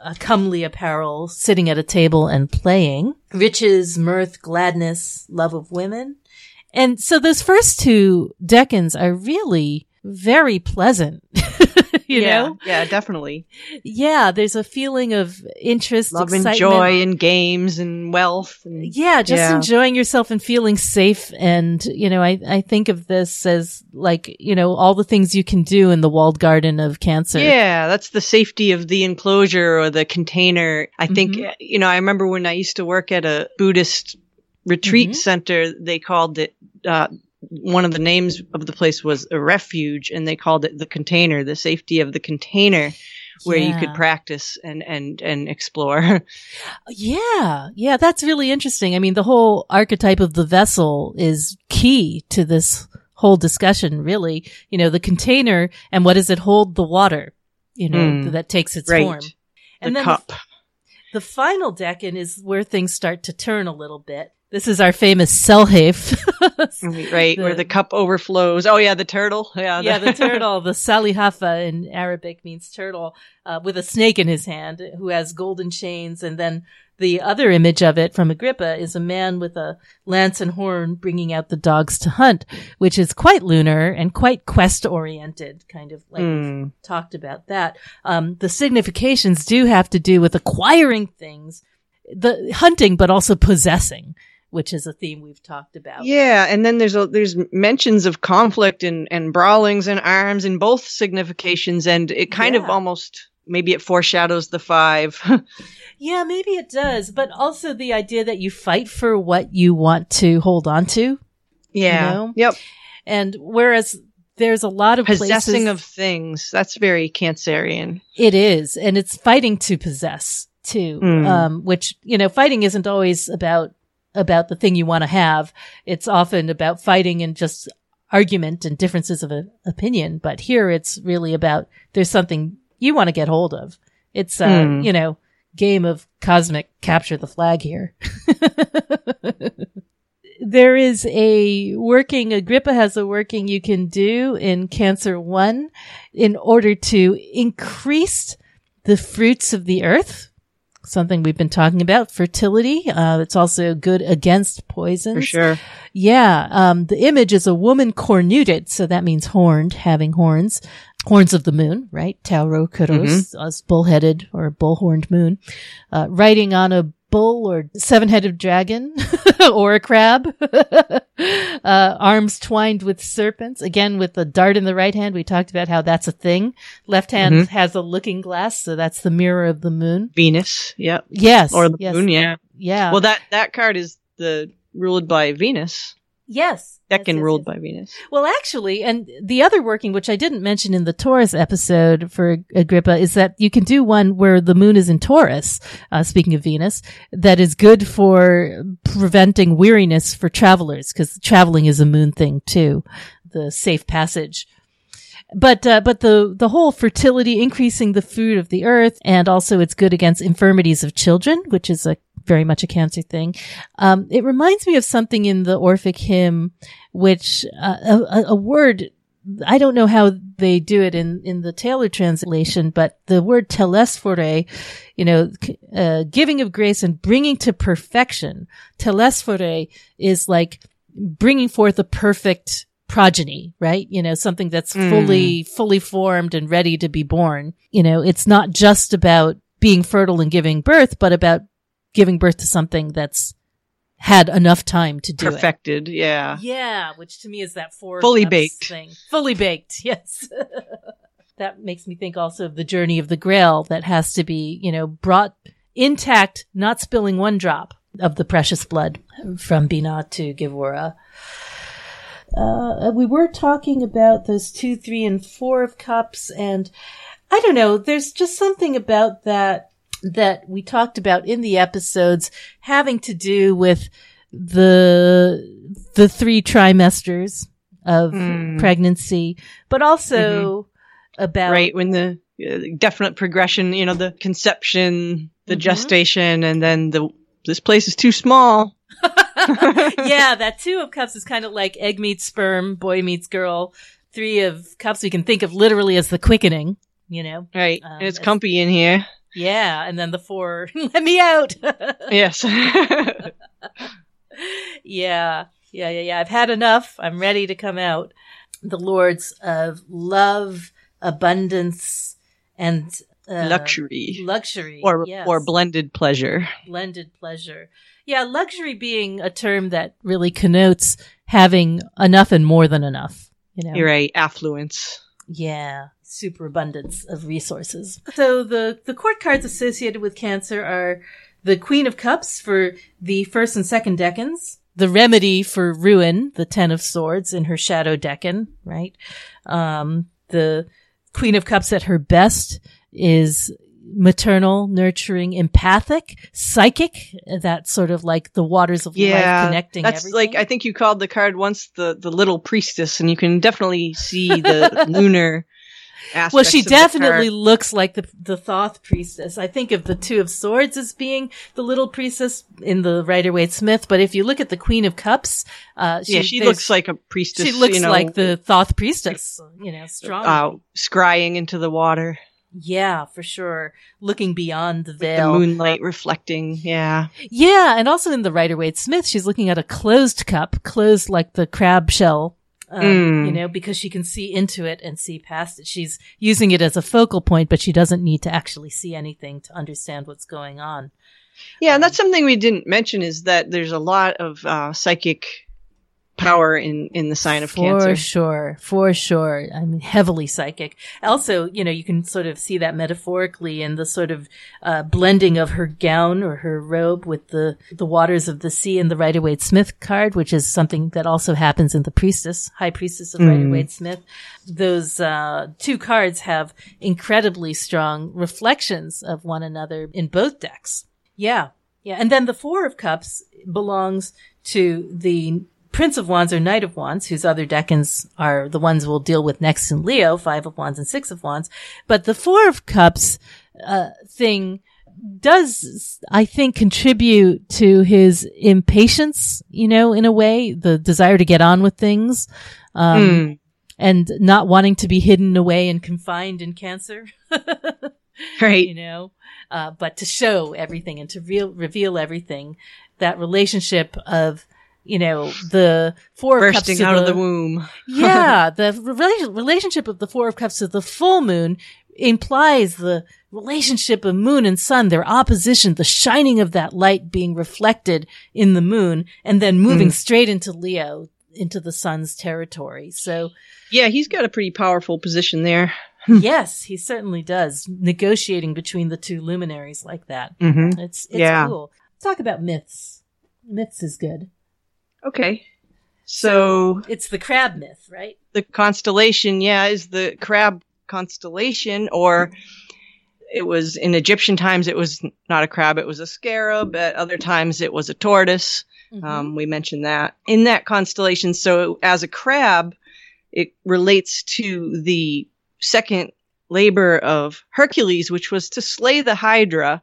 uh, comely apparel sitting at a table and playing. Riches, mirth, gladness, love of women. And so those first two decans are really very pleasant. you yeah, know? Yeah, definitely. Yeah, there's a feeling of interest, Love and joy and games and wealth. And, Yeah, just Yeah. enjoying yourself and feeling safe. And, you know, I, I think of this as like, you know, all the things you can do in the walled garden of cancer. Yeah, that's the safety of the enclosure or the container. I think, Mm-hmm. uh, you know, I remember when I used to work at a Buddhist retreat Mhm. center, they called it, uh, one of the names of the place was a refuge and they called it the container, the safety of the container where you could practice and, and, and explore. Yeah. Yeah. That's really interesting. I mean, the whole archetype of the vessel is key to this whole discussion, really. You know, the container and what does it hold the water, you know, Mm. that takes its Right. form. the And then cup. The final decan is where things start to turn a little bit. This is our famous Selhafe. right, where the- the cup overflows. Oh yeah, the turtle. Yeah, yeah, the turtle, the Salihafa in Arabic means turtle, uh, with a snake in his hand who has golden chains. And then the other image of it from Agrippa is a man with a lance and horn bringing out the dogs to hunt, which is quite lunar and quite quest oriented, kind of like we've talked about that. Um, the significations do have to do with acquiring things, the hunting, but also possessing, which is a theme we've talked about. Yeah, and then there's a, there's mentions of conflict and and brawlings and arms in both significations, and it kind of almost maybe it foreshadows the five. Yeah, maybe it does, but also the idea that you fight for what you want to hold on to. yeah. know? Yep. And whereas there's a lot of Possessing places, of things. That's very Cancerian. it is, and it's fighting to possess too. Mm. Um, which you know, fighting isn't always about about the thing you want to have. It's often about fighting and just argument and differences of opinion. But here it's really about there's something you want to get hold of. It's, uh, Hmm. you know, game of cosmic capture the flag here. there is a working, Agrippa has a working you can do in Cancer 1 in order to increase the fruits of the earth. Something we've been talking about, fertility. Uh, it's also good against poisons. For sure. Yeah. Um, the image is a woman cornuted. So that means horned, having horns, horns of the moon, right? Taurokeros, as bullheaded or bull-horned moon, uh, riding on a bull or seven-headed dragon or a crab, uh, arms twined with serpents. Again, with the dart in the right hand. We talked about how that's a thing. Left hand Mhm. has a looking glass. So that's the mirror of the moon. Venus. Yep. Yes. Or the yes, moon. Yeah. Yeah. Well, that, that card is the ruled by Venus. Yes. Yes, decan yes, ruled yes. by Venus. Well, actually, and the other working, which I didn't mention in the Taurus episode for Agrippa, is that you can do one where the moon is in Taurus, uh, speaking of Venus, that is good for preventing weariness for travelers, because traveling is a moon thing too, the safe passage. But, uh, but the, the whole fertility, increasing the food of the earth, and also it's good against infirmities of children, which is a very much a cancer thing. Um, it reminds me of something in the Orphic hymn, which, uh, a, a- word, I don't know how they do it in, in the Taylor translation, but the word telesphore, you know, uh, giving of grace and bringing to perfection. Telesphore is like bringing forth a perfect progeny, right? You know, something that's Mm. fully, fully formed and ready to be born. You know, it's not just about being fertile and giving birth, but about giving birth to something that's had enough time to do it. Perfected. Yeah. Yeah, which to me is that four Fully baked. thing. Fully baked, yes. that makes me think also of the journey of the Grail that has to be, you know, brought intact, not spilling one drop of the precious blood from Binah to Gevurah. Uh, we were talking about those two, three, and four of cups, and I don't know. There's just something about that that we talked about in the episodes having to do with the the three trimesters of Mm. pregnancy, but also about Right. When the uh, definite progression, you know, the conception, the Mhm. gestation, and then the, this place is too small. yeah, that two of cups is kind of like egg meets sperm, boy meets girl. Three of cups we can think of literally as the quickening, you know? Right. Um, and it's- comfy in here. Yeah, and then the four, let me out. Yes. yeah, yeah, yeah, yeah. I've had enough. I'm ready to come out. The lords of love, abundance, and uh, Luxury. Luxury. or yes. or blended pleasure. blended pleasure. Yeah, luxury being a term that really connotes having enough and more than enough. You know, You're right. Affluence. yeah, superabundance of resources. So the the court cards associated with Cancer are the Queen of Cups for the first and second decans, the remedy for ruin, the Ten of Swords in her shadow decan, right? Um, the Queen of Cups at her best is maternal, nurturing, empathic, psychic. That's sort of like the waters of life connecting That's everything. like I think you called the card once the the little priestess, and you can definitely see the lunar. Well, she definitely looks like the the Thoth priestess. I think of the Two of Swords as being the little priestess in the Rider Waite Smith, but if you look at the Queen of Cups, uh, yeah, she looks like a priestess. she looks you know, like the Thoth priestess. You know, strong. uh, scrying into the water, yeah, for sure. Looking beyond the the veil. moonlight reflecting. Yeah, Yeah, and also in the Rider Waite Smith, she's looking at a closed cup, closed like the crab shell. Um, Mm. You know, because she can see into it and see past it. She's using it as a focal point, but she doesn't need to actually see anything to understand what's going on. yeah, Um, and that's something we didn't mention is that there's a lot of uh, psychic power in in the sign of cancer. for sure, for sure. I mean, heavily psychic. Also, you know, you can sort of see that metaphorically in the sort of uh, blending of her gown or her robe with the the waters of the sea in the Rider Waite Smith card, which is something that also happens in the Priestess, High Priestess of Rider Mm. Waite Smith. Those uh, two cards have incredibly strong reflections of one another in both decks. Yeah. Yeah. And then the Four of Cups belongs to the Prince of Wands or Knight of Wands, whose other decans are the ones we'll deal with next in Leo, Five of Wands and Six of Wands. But the Four of Cups, uh, thing does, I think, contribute to his impatience, you know, in a way, the desire to get on with things. Um, Mm. and not wanting to be hidden away and confined in cancer. Right. you know, uh, but to show everything and to real, reveal everything, that relationship of, you know, the four of cups Bursting out of the- the womb. yeah, the rela- relationship of the four of cups to the full moon implies the relationship of moon and sun, their opposition, the shining of that light being reflected in the moon and then moving Mm. straight into Leo, into the sun's territory. So Yeah, he's got a pretty powerful position there. yes, he certainly does. Negotiating between the two luminaries like that. Mm-hmm. It's, it's Yeah. cool. Let's talk about myths. Myths is good. Okay. So It's the crab myth, right? the constellation, yeah, is the crab constellation, or it was in Egyptian times, it was not a crab, it was a scarab. At other times, it was a tortoise. Mm-hmm. Um, we mentioned that in that constellation. So as a crab, it relates to the second labor of Hercules, which was to slay the Hydra.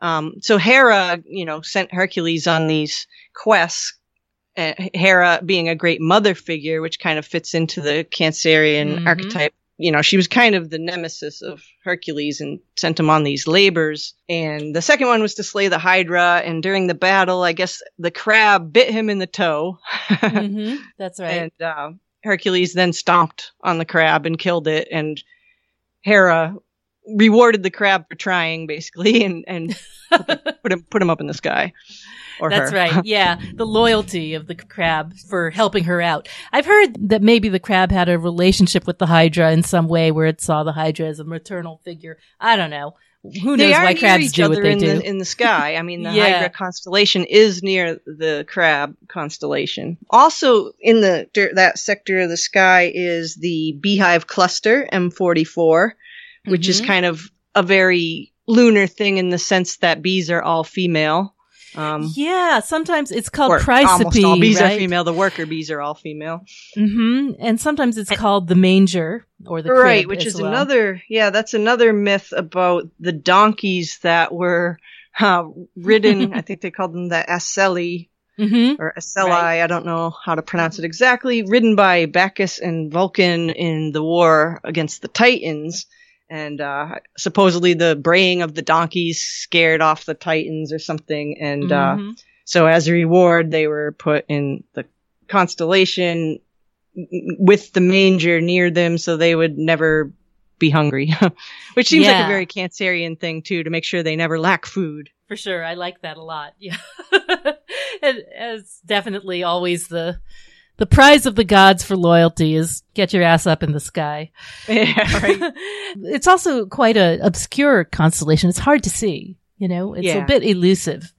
Um, so Hera, you know, sent Hercules on these quests. Uh, Hera being a great mother figure, which kind of fits into the Cancerian Mhm. archetype. You know, she was kind of the nemesis of Hercules and sent him on these labors. And the second one was to slay the Hydra. And during the battle, I guess the crab bit him in the toe. hmm That's right. And uh, Hercules then stomped on the crab and killed it. And Hera rewarded the crab for trying, basically, and, and put him put him up in the sky. Or That's her. right. Yeah. The loyalty of the crab for helping her out. I've heard that maybe the crab had a relationship with the Hydra in some way where it saw the Hydra as a maternal figure. I don't know. Who knows they are why near crabs each do other what they in do? the in the sky. I mean, the Yeah. Hydra constellation is near the Crab constellation. Also, in the that sector of the sky is the Beehive Cluster M44, which is Mhm. kind of a very lunar thing in the sense that bees are all female. Um, yeah. Sometimes it's called or Praesepe, all bees right? are female. The worker bees are all female. hmm And sometimes it's called the manger or the right, crib which as is well. another. Yeah, that's another myth about the donkeys that were uh, ridden. I think they called them the Aselli hmm or Aselli. Right. I don't know how to pronounce it exactly. Ridden by Bacchus and Vulcan in the war against the Titans. And uh, supposedly the braying of the donkeys scared off the Titans or something. And uh, Mhm. so as a reward, they were put in the constellation with the manger near them so they would never be hungry. Which seems like a very Cancerian thing too, to make sure they never lack food. For sure. I like that a lot. Yeah. it, it's definitely always the, the prize of the gods for loyalty is get your ass up in the sky. yeah, right. it's also quite a obscure constellation. It's hard to see, you know, it's a bit elusive,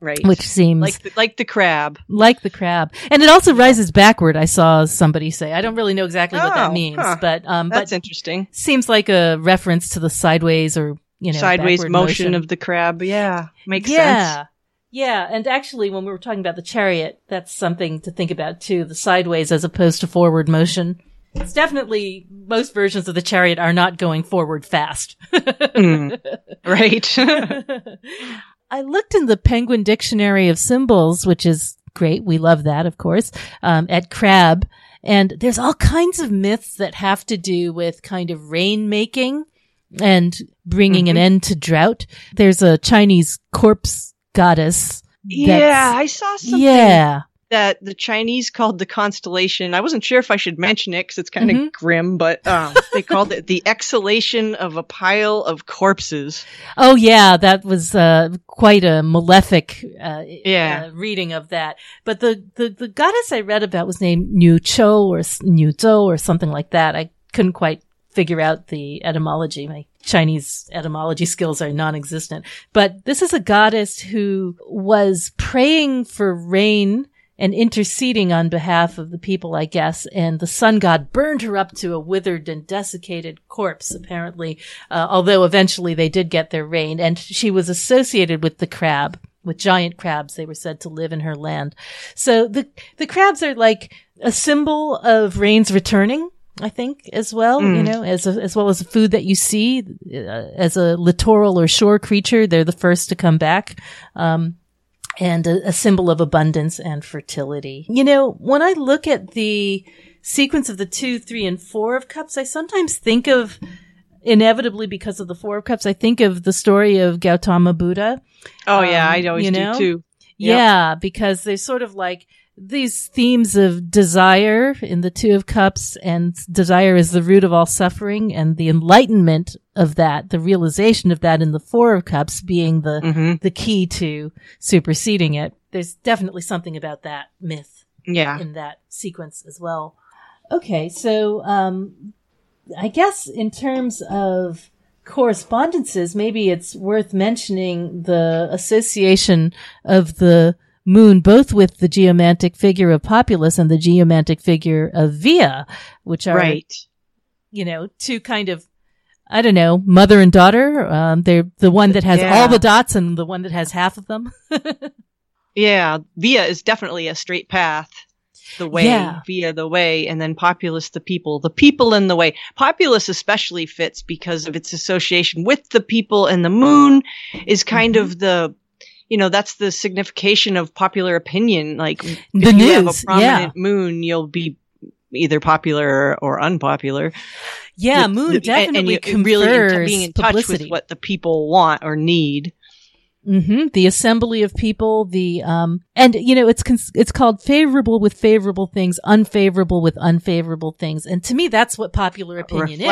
Right. which seems like the, like the crab. like the crab. And it also rises backward. I saw somebody say, I don't really know exactly what that Oh, means, huh. but, um, That's but interesting. seems like a reference to the sideways or, you know, Sideways backward motion, of the crab. Yeah, makes yeah. sense. Yeah, and actually when we were talking about the chariot, that's something to think about too, the sideways as opposed to forward motion. It's definitely most versions of the chariot are not going forward fast. Mm, right. I looked in the Penguin Dictionary of Symbols, which is great. We love that, of course, um, at Crab. And there's all kinds of myths that have to do with kind of rain making and bringing an Mhm. end to drought. There's a Chinese corpse goddess. yeah, I saw something Yeah. that the Chinese called the constellation. I wasn't sure if I should mention it because it's kind of Mhm. grim, but um, they called it the exhalation of a pile of corpses. Oh yeah, that was uh, quite a malefic uh, Yeah. uh, reading of that. But the, the the goddess I read about was named Niu Cho or Niu Zhou or something like that. I couldn't quite figure out the etymology. My Chinese etymology skills are non-existent. But this is a goddess who was praying for rain and interceding on behalf of the people, I guess. And the sun god burned her up to a withered and desiccated corpse, apparently. Uh, although eventually they did get their rain and she was associated with the crab with giant crabs. They were said to live in her land. So the, the crabs are like a symbol of rain's returning. I think as well, you know, as a, as well as the food that you see uh, as a littoral or shore creature, they're the first to come back. Um, and a, a symbol of abundance and fertility. You know, when I look at the sequence of the two, three, and four of cups, I sometimes think of inevitably because of the four of cups, I think of the story of Gautama Buddha. Oh yeah, Um, I always you know? do too. Yep. Yeah, because there's sort of like these themes of desire in the Two of Cups, and desire is the root of all suffering, and the enlightenment of that, the realization of that in the Four of Cups being the hmm the key to superseding it. There's definitely something about that myth Yeah. in that sequence as well. Okay, so um, I guess in terms of correspondences, maybe it's worth mentioning the association of the moon both with the geomantic figure of Populus and the geomantic figure of Via, which are Right. you know two kind of I don't know mother and daughter. Um, they're the one that has Yeah. all the dots and the one that has half of them. Yeah. Via is definitely a straight path. The way, Yeah. via the way, and then populus the people. The people in the way. Populus especially fits because of its association with the people and the moon is kind Mm-hmm. of the, you know, that's the signification of popular opinion. Like, The if you have a news, prominent moon, you'll be either popular or unpopular. Yeah, moon the- definitely and you- really in- being in touch publicity. with what the people want or need. hmm The assembly of people, the um, and you know it's cons- it's called favorable with favorable things, unfavorable with unfavorable things, and to me that's what popular opinion is.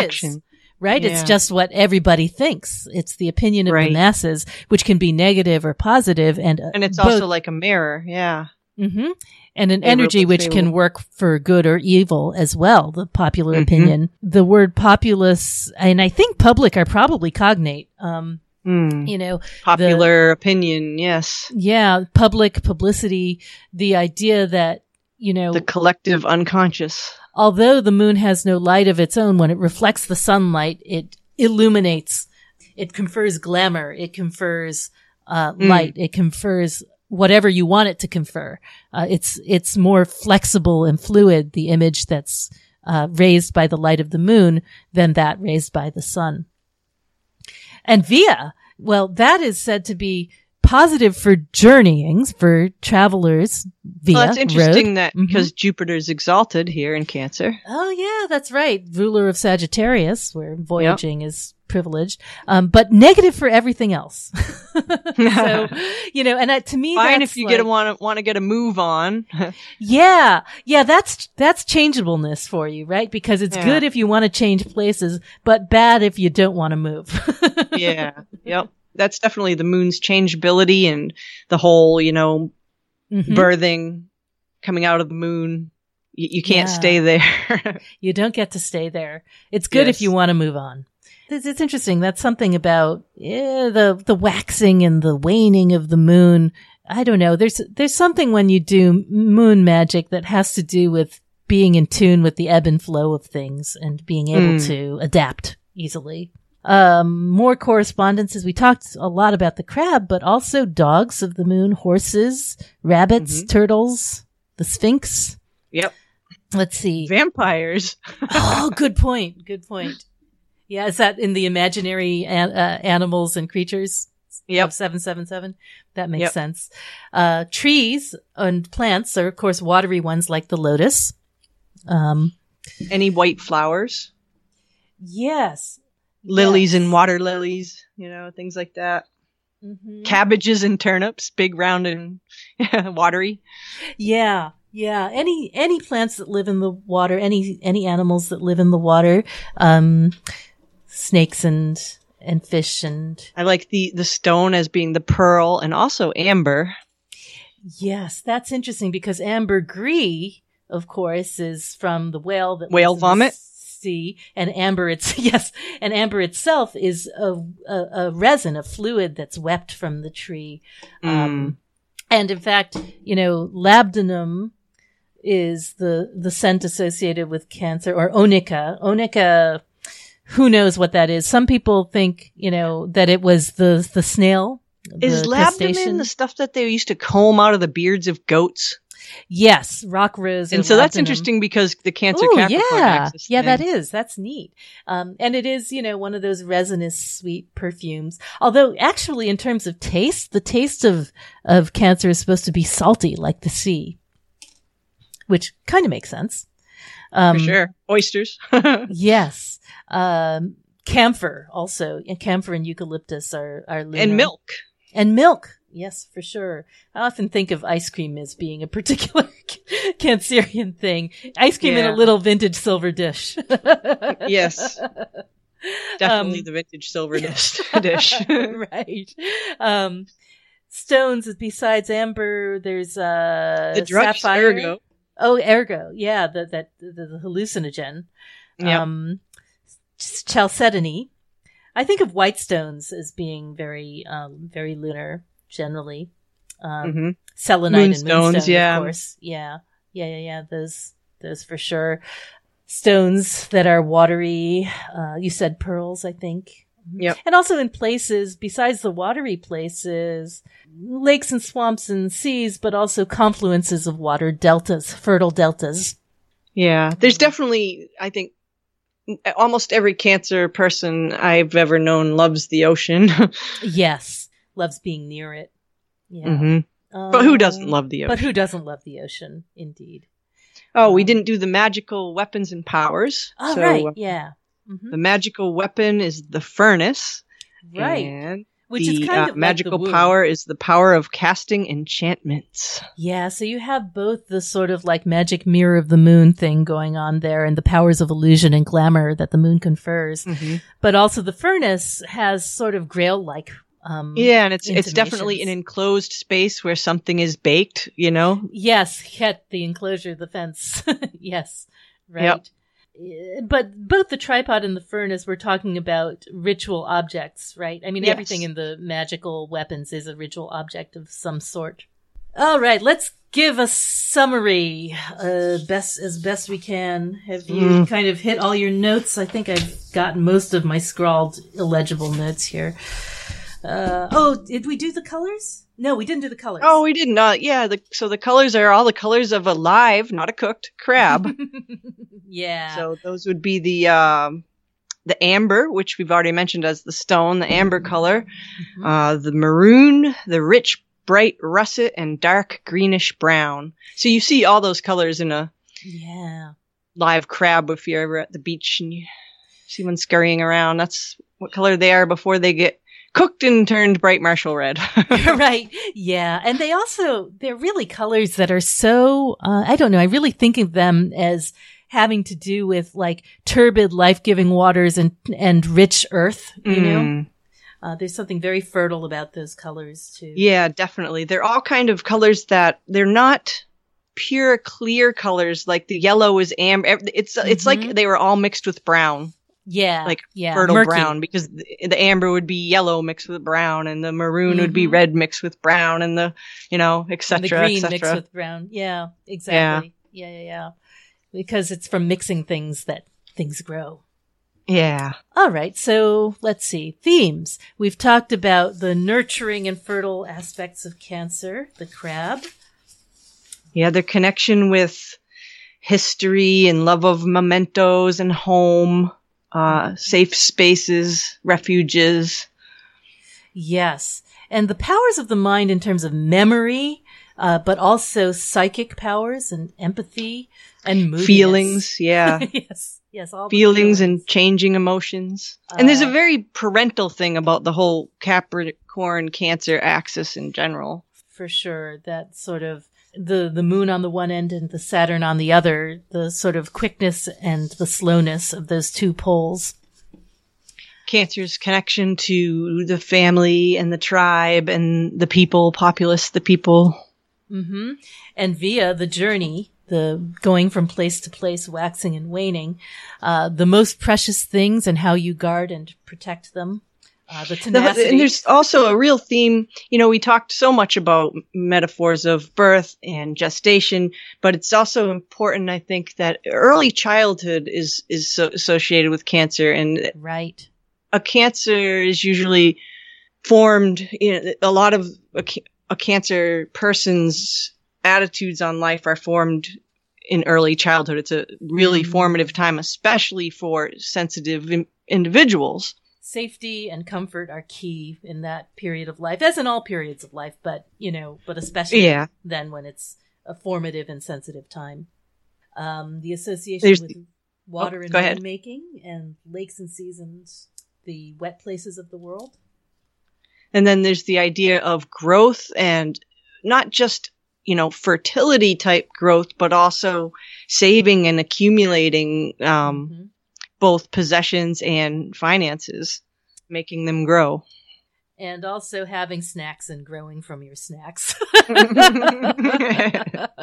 Right? It's just what everybody thinks. It's the opinion of Right. the masses, which can be negative or positive, and uh, And it's both- also like a mirror. Yeah. hmm And an energy which can work for good or evil as well, the popular Mhm. opinion. The word populace and I think public are probably cognate. Um, Hmm. you know, Popular opinion. Yes. yeah, public publicity, the idea that, you know, The collective unconscious. Although the moon has no light of its own, when it reflects the sunlight, it illuminates, it confers glamour, it confers uh, Mm. light, it confers whatever you want it to confer. Uh, it's it's more flexible and fluid, the image that's uh, raised by the light of the moon than that raised by the sun. And via, well, that is said to be positive for journeyings for travelers via well, that's interesting road. that Mhm. because Jupiter's exalted here in Cancer. Oh yeah, that's right. Ruler of Sagittarius, where voyaging is privileged, um, but negative for everything else. so, you know, and uh, to me, Fine if you get a want to want to get a move on. yeah, yeah, that's that's changeableness for you, right? Because it's Yeah. good if you want to change places, but bad if you don't want to move. yeah. Yep. That's definitely the moon's changeability and the whole, you know, Mhm. birthing coming out of the moon. You, you can't Yeah. stay there. You don't get to stay there. It's good if you want to move on. It's, it's interesting. That's something about yeah, the the waxing and the waning of the moon. I don't know. There's there's something when you do moon magic that has to do with being in tune with the ebb and flow of things and being able Mm. to adapt easily. Um, more correspondences. We talked a lot about the crab, but also dogs of the moon, horses, rabbits, Mhm. turtles, the sphinx. yep. Let's see. Vampires. oh, good point. Good point. Yeah, is that in the imaginary an- uh, animals and creatures Yep. of 777? That makes Yep. sense. Uh, trees and plants are, of course, watery ones like the lotus. Um, Any white flowers. yes. Lilies Yes. and water lilies, you know, things like that. Mhm. Cabbages and turnips, big, round, and watery. Yeah. Yeah. Any, any plants that live in the water, any, any animals that live in the water, um, snakes and, and fish and I like the the stone as being the pearl and also amber. Yes, that's interesting because ambergris, of course, is from the whale that Whale in the vomit? Sea, and amber it's yes, and amber itself is a, a, a resin, a fluid that's wept from the tree. Mm. Um, and in fact, you know, labdanum is the the scent associated with cancer, or onycha. Onycha, who knows what that is? Some people think, you know, that it was the the snail Is crustacean. the stuff that they used to comb out of the beards of goats? Yes, rock rose. And so that's interesting because the Cancer Ooh, Capricorn yeah, yeah, that is. That's neat. Um, and it is, you know, one of those resinous, sweet perfumes. Although, actually, in terms of taste, the taste of of cancer is supposed to be salty, like the sea, which kind of makes sense. Um, for sure. Oysters. Yes. Um, camphor also, and camphor and eucalyptus are are lunar. and milk. and milk. Yes, for sure. I often think of ice cream as being a particular Cancerian thing. Ice cream in a little vintage silver dish. Yes. Definitely Um, the vintage silver dish. dish. right. Um, stones besides amber, there's uh the drug sapphire. ergo. Oh, ergo. Yeah, the that the, the hallucinogen. Yeah. Um, chalcedony. I think of white stones as being very, um, very lunar generally. Um, hmm selenite and Moonstones, moonstone, yeah. of course. Yeah, yeah, yeah, yeah. Those, those for sure. Stones that are watery. Uh, you said pearls, I think. Yep. And also in places besides the watery places, lakes and swamps and seas, but also confluences of water, deltas, fertile deltas. Yeah. There's definitely, I think, almost every cancer person I've ever known loves the ocean. Yes, loves being near it. Yeah. hmm But who Um, doesn't love the ocean? But who doesn't love the ocean? Indeed. oh, we didn't do the magical weapons and powers. Oh, so right. uh, Yeah. hmm the magical weapon is the furnace. Right. And Which the is kind uh, of like the magical power is the power of casting enchantments. Yeah, so you have both the sort of like magic mirror of the moon thing going on there and the powers of illusion and glamour that the moon confers. But also the furnace has sort of grail like um Yeah, and it's it's definitely an enclosed space where something is baked. You know, Yes, yet the enclosure, the fence. yes. Right. Yep. Eh, But both the tripod and the furnace, we're talking about ritual objects, right? I mean, Yes. everything in the magical weapons is a ritual object of some sort. All right, let's give a summary, uh, best as best we can. Have you Mm. kind of hit all your notes? I think I've gotten most of my scrawled illegible notes here. Uh, oh, did we do the colors? No, we didn't do the colors. Oh, we didn't. Uh, yeah, the, so the colors are all the colors of a live, not a cooked crab. yeah. so those would be the um, the amber, which we've already mentioned as the stone, the amber color, Mhm. uh, the maroon, the rich, bright russet, and dark greenish brown. So you see all those colors in a yeah. live crab if you're ever at the beach and you see one scurrying around. That's what color they are before they get cooked and turned bright Marshall red. right. Yeah. And they also, they're really colors that are so, uh, I don't know. I really think of them as having to do with like turbid, life-giving waters and, and rich earth, you know? Mm. Uh, there's something very fertile about those colors too. Yeah, definitely. They're all kind of colors that they're not pure clear colors like the yellow is amber. It's it's Mhm. like they were all mixed with brown, Yeah. like yeah. fertile Murky. brown because the, the amber would be yellow mixed with brown and the maroon would be Mhm. red mixed with brown and the you know, etc. green mixed with brown. Yeah. Exactly. Yeah. Yeah. Yeah. Because it's from mixing things that things grow. Yeah. All right, so let's see. Themes. We've talked about the nurturing and fertile aspects of cancer, the crab. Yeah, their connection with history and love of mementos and home, uh, safe spaces, refuges. Yes. And the powers of the mind in terms of memory, uh, but also psychic powers and empathy and moodiness. feelings. Yeah. yes. Yes. All the feelings and changing emotions. and there's a Uh, very parental thing about the whole Capricorn Cancer axis in general. for sure that sort of the the moon on the one end and the Saturn on the other, the sort of quickness and the slowness of those two poles. Cancer's connection to the family and the tribe and the people, populace, the people. hmm And via the journey, the going from place to place, waxing and waning, uh, the most precious things and how you guard and protect them. Uh, the tenacity. and there's also a real theme. You know, we talked so much about metaphors of birth and gestation, but it's also important, I think, that early childhood is is so associated with cancer, and right. a cancer is usually formed in a lot of a, a cancer person's attitudes on life are formed in early childhood. It's a really Mm-hmm. formative time, especially for sensitive in- individuals. Safety and comfort are key in that period of life, as in all periods of life, but, you know, but especially Yeah. then when it's a formative and sensitive time. Um, the association There's- with water Oh, and making and lakes and seasons, the wet places of the world. And then there's the idea of growth and not just, you know, fertility type growth, but also saving and accumulating, um, Mhm. Both possessions and finances, making them grow. And also having snacks and growing from your snacks.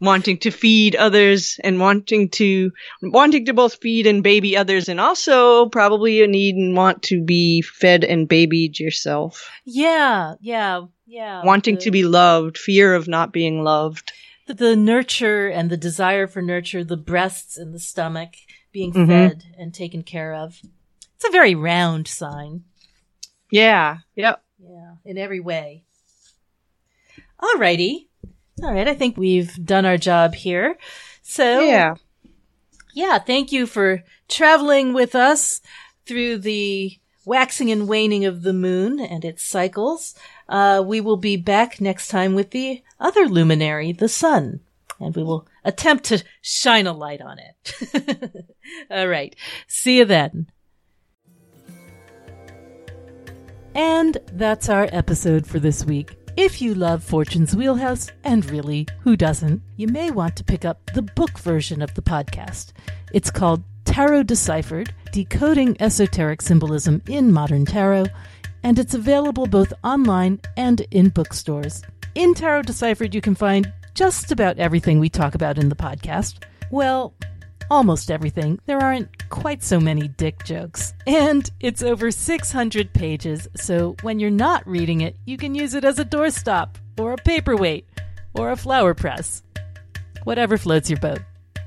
wanting to feed others and wanting to wanting to both feed and baby others and also probably you need and want to be fed and babied yourself yeah, yeah, yeah. wanting The- to be loved fear of not being loved the, the nurture and the desire for nurture, the breasts and the stomach being Mhm. fed and taken care of. It's a very round sign. yeah yep Yeah, in every way. All righty. All right, I think we've done our job here. So, yeah yeah, thank you for traveling with us through the waxing and waning of the moon and its cycles. Uh, we will be back next time with the other luminary, the sun, and we will attempt to shine a light on it. All right. See you then. And that's our episode for this week. If you love Fortune's Wheelhouse, and really, who doesn't, you may want to pick up the book version of the podcast. It's called Tarot Deciphered Decoding Esoteric Symbolism in Modern Tarot, and it's available both online and in bookstores. In Tarot Deciphered, you can find just about everything we talk about in the podcast. Well, almost everything. There aren't quite so many dick jokes. And it's over 600 pages, so when you're not reading it, you can use it as a doorstop, or a paperweight, or a flower press. Whatever floats your boat.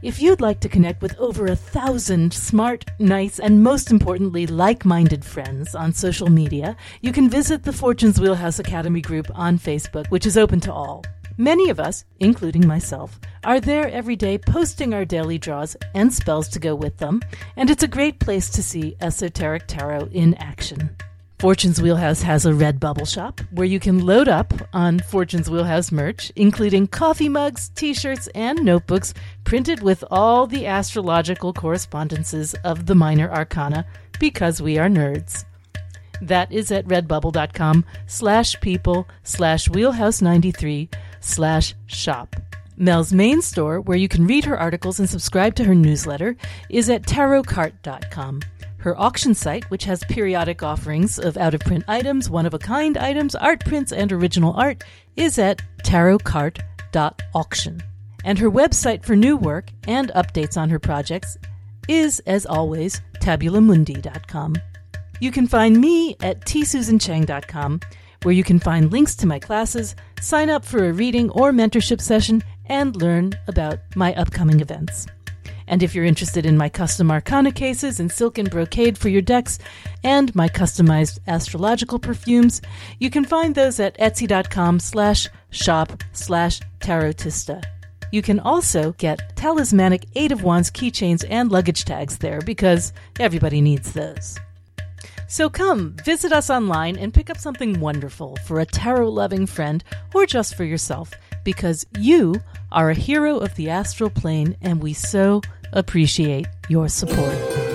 If you'd like to connect with over a thousand smart, nice, and most importantly, like minded friends on social media, you can visit the Fortune's Wheelhouse Academy group on Facebook, which is open to all. Many of us, including myself, are there every day posting our daily draws and spells to go with them, and it's a great place to see esoteric tarot in action. Fortune's Wheelhouse has a Redbubble shop where you can load up on Fortune's Wheelhouse merch, including coffee mugs, t shirts, and notebooks printed with all the astrological correspondences of the minor arcana because we are nerds. That is at redbubble.com slash people slash wheelhouse93 slash shop. Mel's main store, where you can read her articles and subscribe to her newsletter, is at tarotcart.com. Her auction site, which has periodic offerings of out of print items, one of a kind items, art prints, and original art, is at tarotcart.auction. And her website for new work and updates on her projects is, as always, tabulamundi.com. You can find me at tsusanchang.com, where you can find links to my classes, sign up for a reading or mentorship session, and learn about my upcoming events. And if you're interested in my custom arcana cases and silk and brocade for your decks, and my customized astrological perfumes, you can find those at etsy.com slash shop slash tarotista. You can also get talismanic Eight of Wands keychains and luggage tags there because everybody needs those. So come, visit us online and pick up something wonderful for a tarot loving friend or just for yourself because you are a hero of the astral plane and we so appreciate your support.